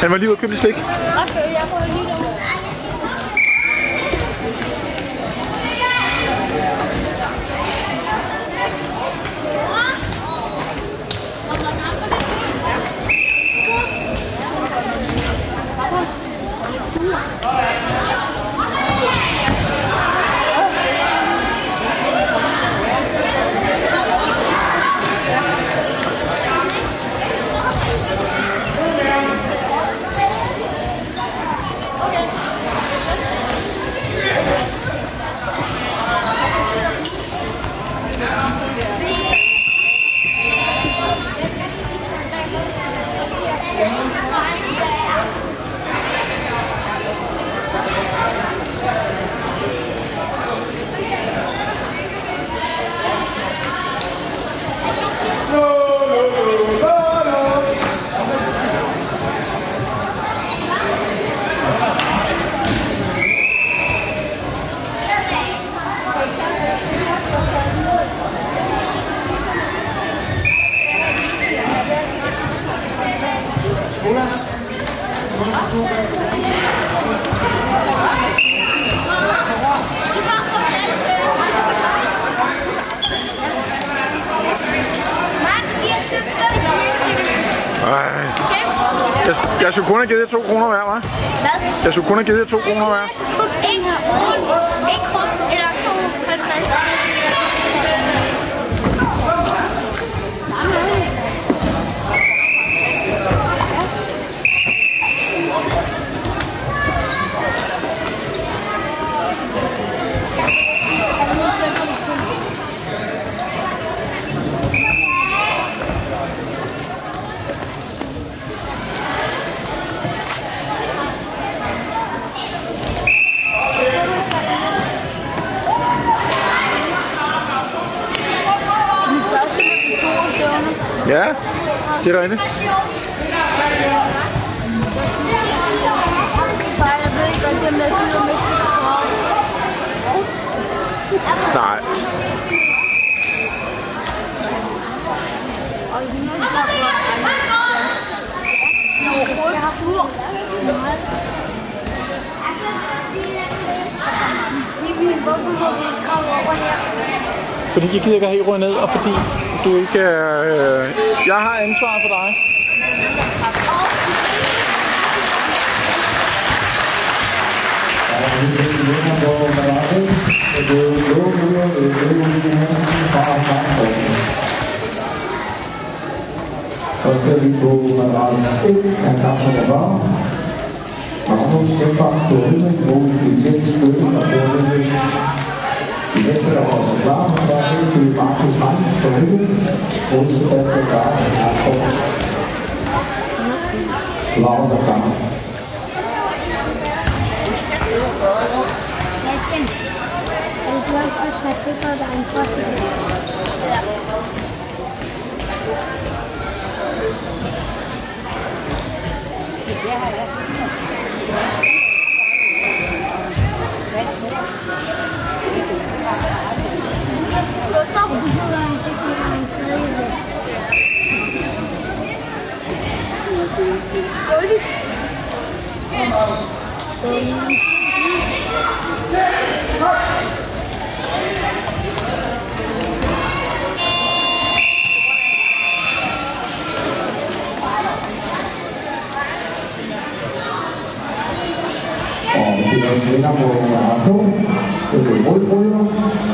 Han var lige ude og købe lidt slik. Okay, jeg får lige Jeg, jeg skulle kun have givet jer to kroner hver, hva'? Hvad? Jeg skulle kun have givet jer to kroner hver. En krone, en krone eller to halvtreds. Ja, det er rigtigt. Bare jeg ved ikke, hvad det er med dyr med Nej. Jeg har sur. Hvorfor må Ja, det er derinde. Nej. Fordi jeg gider ikke have røget ned, og fordi du ikke er... Øh, jeg har ansvar for dig. Så skal vi på madras 1 af kamp nummer 40. Magnus Kæmper Dorine, Hølmen mod Jens Skølle og Bjørn De næste, der var så klar, mod Sebastian Garden og Hartford. Laura der kamp. Christian, er du glad for at have sikret dig Terminamos a las 2. Muy, muy,